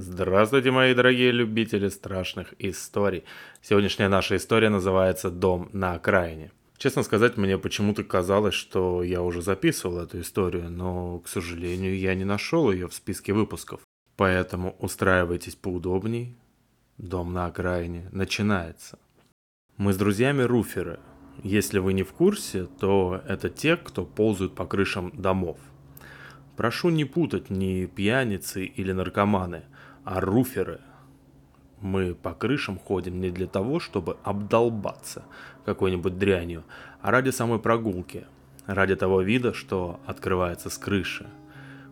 Здравствуйте, мои дорогие любители страшных историй. Сегодняшняя наша история называется «Дом на окраине». Честно сказать, мне почему-то казалось, что я уже записывал эту историю, но, к сожалению, я не нашел ее в списке выпусков. Поэтому устраивайтесь поудобней. Дом на окраине начинается. Мы с друзьями руферы. Если вы не в курсе, то это те, кто ползают по крышам домов. Прошу не путать ни пьяницы или наркоманы, а руферы. Мы по крышам ходим не для того, чтобы обдолбаться какой-нибудь дрянью, а ради самой прогулки, ради того вида, что открывается с крыши.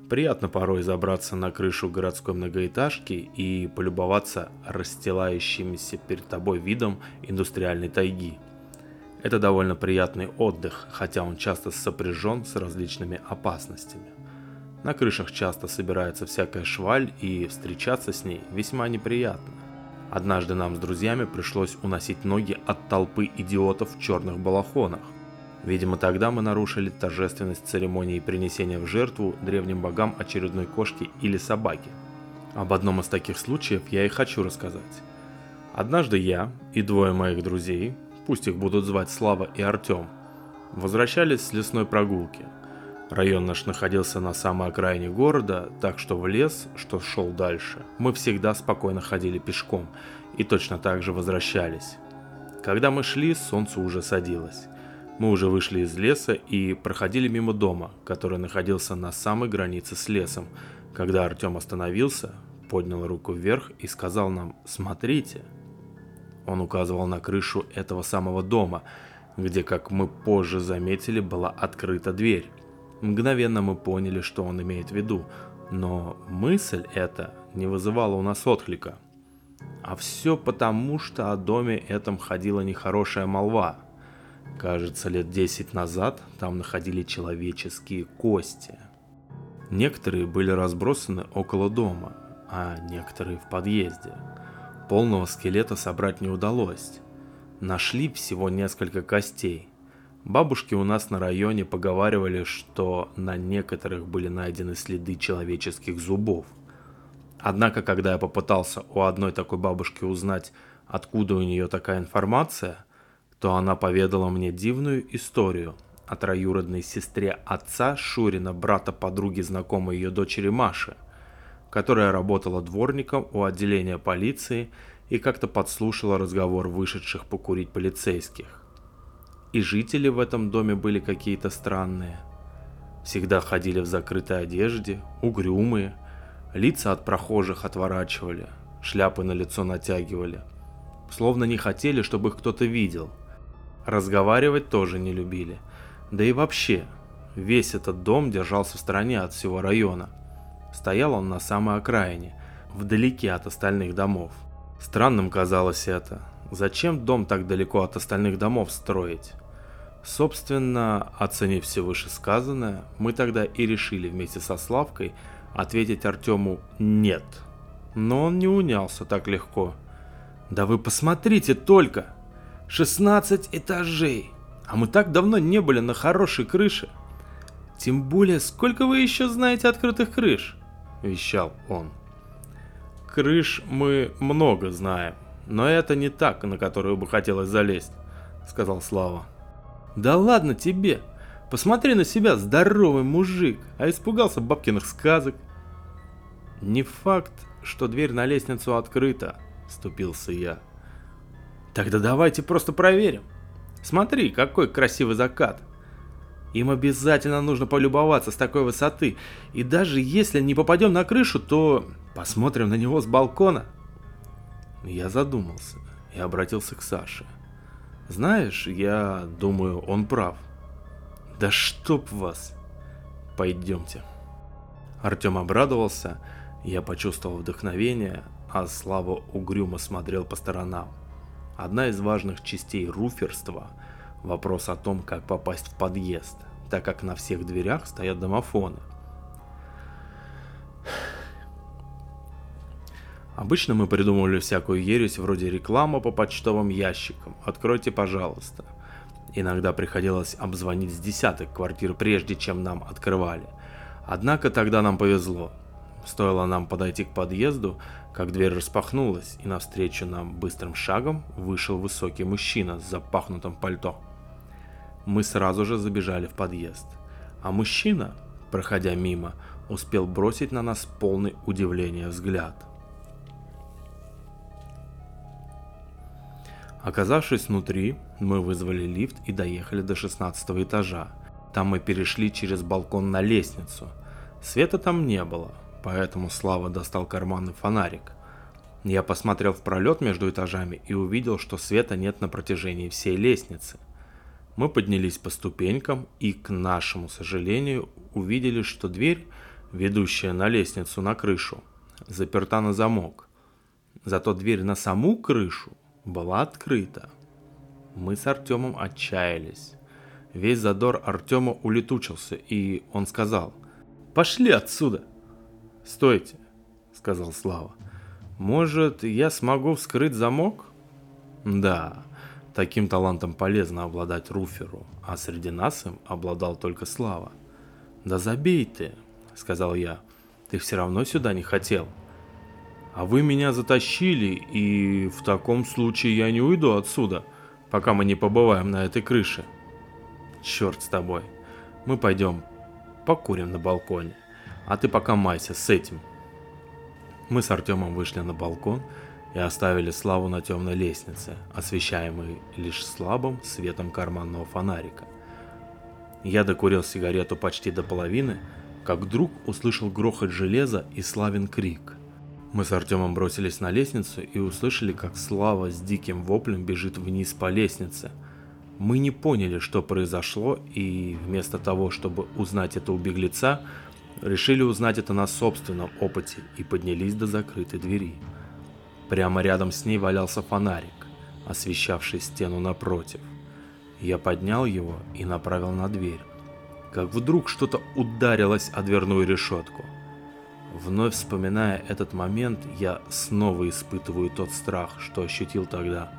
Приятно порой забраться на крышу городской многоэтажки и полюбоваться расстилающимся перед тобой видом индустриальной тайги. Это довольно приятный отдых, хотя он часто сопряжен с различными опасностями. На крышах часто собирается всякая шваль, и встречаться с ней весьма неприятно. Однажды нам с друзьями пришлось уносить ноги от толпы идиотов в черных балахонах. Видимо, тогда мы нарушили торжественность церемонии принесения в жертву древним богам очередной кошки или собаки. Об одном из таких случаев я и хочу рассказать. Однажды я и двое моих друзей, пусть их будут звать Слава и Артем, возвращались с лесной прогулки – Район наш находился на самой окраине города, так что в лес, что шел дальше, мы всегда спокойно ходили пешком и точно так же возвращались. Когда мы шли, солнце уже садилось. Мы уже вышли из леса и проходили мимо дома, который находился на самой границе с лесом, когда Артем остановился, поднял руку вверх и сказал нам «Смотрите». Он указывал на крышу этого самого дома, где, как мы позже заметили, была открыта дверь. Мгновенно мы поняли, что он имеет в виду, но мысль эта не вызывала у нас отклика. А все потому, что о доме этом ходила нехорошая молва. Кажется, лет десять назад там находили человеческие кости. Некоторые были разбросаны около дома, а некоторые в подъезде. Полного скелета собрать не удалось. Нашли всего несколько костей – Бабушки у нас на районе поговаривали, что на некоторых были найдены следы человеческих зубов. Однако, когда я попытался у одной такой бабушки узнать, откуда у нее такая информация, то она поведала мне дивную историю о троюродной сестре отца Шурина, брата подруги знакомой ее дочери Маши, которая работала дворником у отделения полиции и как-то подслушала разговор вышедших покурить полицейских. И жители в этом доме были какие-то странные. Всегда ходили в закрытой одежде, угрюмые, лица от прохожих отворачивали, шляпы на лицо натягивали. Словно не хотели, чтобы их кто-то видел. Разговаривать тоже не любили. Да и вообще, весь этот дом держался в стороне от всего района. Стоял он на самой окраине, вдалеке от остальных домов. Странным казалось это. Зачем дом так далеко от остальных домов строить? Собственно, оценив все вышесказанное, мы тогда и решили вместе со Славкой ответить Артему «нет». Но он не унялся так легко. «Да вы посмотрите только! 16 этажей! А мы так давно не были на хорошей крыше!» «Тем более, сколько вы еще знаете открытых крыш?» – вещал он. «Крыш мы много знаем, но это не так, на которую бы хотелось залезть», – сказал Слава. Да ладно тебе. Посмотри на себя, здоровый мужик, а испугался бабкиных сказок. Не факт, что дверь на лестницу открыта, вступился я. Тогда давайте просто проверим. Смотри, какой красивый закат. Им обязательно нужно полюбоваться с такой высоты. И даже если не попадем на крышу, то посмотрим на него с балкона. Я задумался и обратился к Саше. Знаешь, я думаю, он прав. Да чтоб вас. Пойдемте. Артем обрадовался, я почувствовал вдохновение, а Слава угрюмо смотрел по сторонам. Одна из важных частей руферства – вопрос о том, как попасть в подъезд, так как на всех дверях стоят домофоны – Обычно мы придумывали всякую ересь вроде реклама по почтовым ящикам. Откройте, пожалуйста. Иногда приходилось обзвонить с десяток квартир, прежде чем нам открывали. Однако тогда нам повезло. Стоило нам подойти к подъезду, как дверь распахнулась, и навстречу нам быстрым шагом вышел высокий мужчина с запахнутым пальто. Мы сразу же забежали в подъезд, а мужчина, проходя мимо, успел бросить на нас полный удивления взгляд. Оказавшись внутри, мы вызвали лифт и доехали до 16 этажа. Там мы перешли через балкон на лестницу. Света там не было, поэтому Слава достал карманный фонарик. Я посмотрел в пролет между этажами и увидел, что света нет на протяжении всей лестницы. Мы поднялись по ступенькам и, к нашему сожалению, увидели, что дверь, ведущая на лестницу на крышу, заперта на замок. Зато дверь на саму крышу была открыта. Мы с Артемом отчаялись. Весь задор Артема улетучился, и он сказал, «Пошли отсюда!» «Стойте», — сказал Слава. «Может, я смогу вскрыть замок?» «Да, таким талантом полезно обладать Руферу, а среди нас им обладал только Слава». «Да забей ты», — сказал я, — «ты все равно сюда не хотел». «А вы меня затащили, и в таком случае я не уйду отсюда, пока мы не побываем на этой крыше». «Черт с тобой, мы пойдем покурим на балконе» а ты пока майся с этим. Мы с Артемом вышли на балкон и оставили Славу на темной лестнице, освещаемой лишь слабым светом карманного фонарика. Я докурил сигарету почти до половины, как вдруг услышал грохот железа и Славин крик. Мы с Артемом бросились на лестницу и услышали, как Слава с диким воплем бежит вниз по лестнице. Мы не поняли, что произошло, и вместо того, чтобы узнать это у беглеца, Решили узнать это на собственном опыте и поднялись до закрытой двери. Прямо рядом с ней валялся фонарик, освещавший стену напротив. Я поднял его и направил на дверь. Как вдруг что-то ударилось о дверную решетку. Вновь вспоминая этот момент, я снова испытываю тот страх, что ощутил тогда.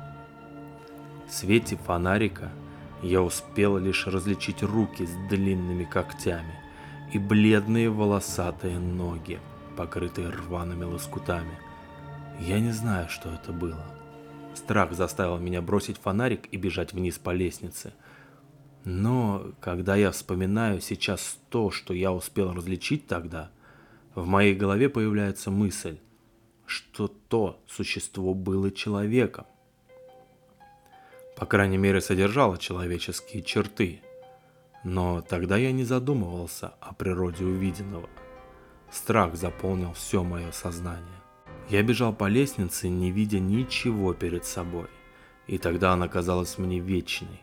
В свете фонарика я успел лишь различить руки с длинными когтями – и бледные волосатые ноги, покрытые рваными лоскутами. Я не знаю, что это было. Страх заставил меня бросить фонарик и бежать вниз по лестнице. Но когда я вспоминаю сейчас то, что я успел различить тогда, в моей голове появляется мысль, что то существо было человеком. По крайней мере, содержало человеческие черты – но тогда я не задумывался о природе увиденного. Страх заполнил все мое сознание. Я бежал по лестнице, не видя ничего перед собой. И тогда она казалась мне вечной.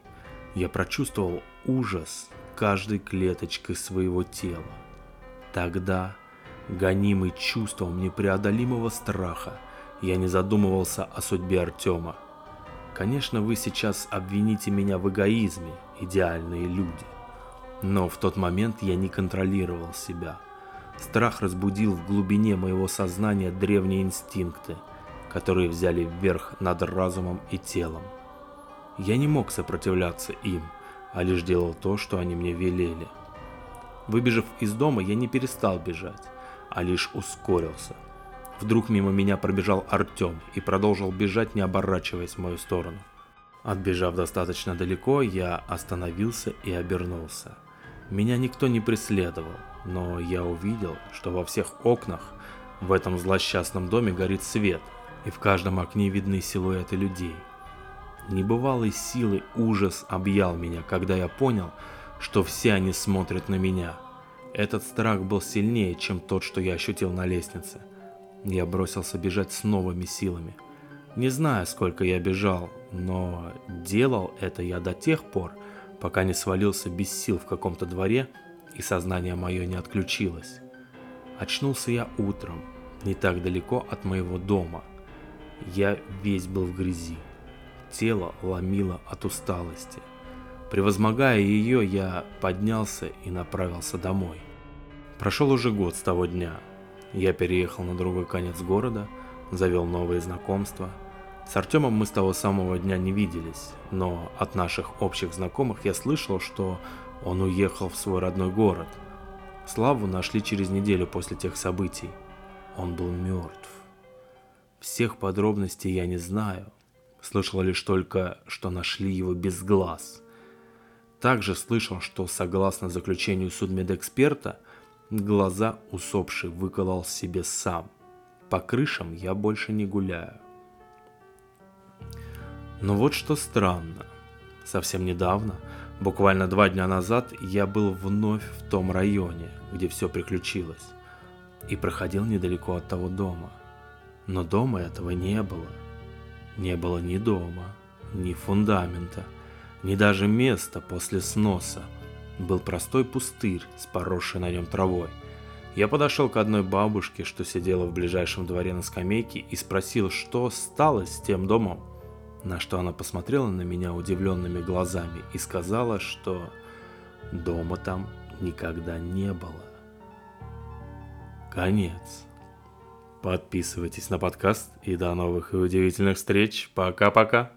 Я прочувствовал ужас каждой клеточкой своего тела. Тогда, гонимый чувством непреодолимого страха, я не задумывался о судьбе Артема. Конечно, вы сейчас обвините меня в эгоизме, идеальные люди. Но в тот момент я не контролировал себя. Страх разбудил в глубине моего сознания древние инстинкты, которые взяли вверх над разумом и телом. Я не мог сопротивляться им, а лишь делал то, что они мне велели. Выбежав из дома, я не перестал бежать, а лишь ускорился. Вдруг мимо меня пробежал Артем и продолжил бежать, не оборачиваясь в мою сторону. Отбежав достаточно далеко, я остановился и обернулся. Меня никто не преследовал, но я увидел, что во всех окнах в этом злосчастном доме горит свет, и в каждом окне видны силуэты людей. Небывалой силы ужас объял меня, когда я понял, что все они смотрят на меня. Этот страх был сильнее, чем тот, что я ощутил на лестнице. Я бросился бежать с новыми силами. Не знаю, сколько я бежал, но делал это я до тех пор, пока не свалился без сил в каком-то дворе и сознание мое не отключилось. Очнулся я утром, не так далеко от моего дома. Я весь был в грязи. Тело ломило от усталости. Превозмогая ее, я поднялся и направился домой. Прошел уже год с того дня. Я переехал на другой конец города, завел новые знакомства – с Артемом мы с того самого дня не виделись, но от наших общих знакомых я слышал, что он уехал в свой родной город. Славу нашли через неделю после тех событий. он был мертв. Всех подробностей я не знаю. Слышал лишь только, что нашли его без глаз. Также слышал, что согласно заключению судмедэксперта, глаза усопший выколол себе сам. По крышам я больше не гуляю. Но вот что странно. Совсем недавно, буквально два дня назад, я был вновь в том районе, где все приключилось. И проходил недалеко от того дома. Но дома этого не было. Не было ни дома, ни фундамента, ни даже места после сноса. Был простой пустырь с поросшей на нем травой. Я подошел к одной бабушке, что сидела в ближайшем дворе на скамейке, и спросил, что стало с тем домом. На что она посмотрела на меня удивленными глазами и сказала, что дома там никогда не было. Конец. Подписывайтесь на подкаст и до новых и удивительных встреч. Пока-пока.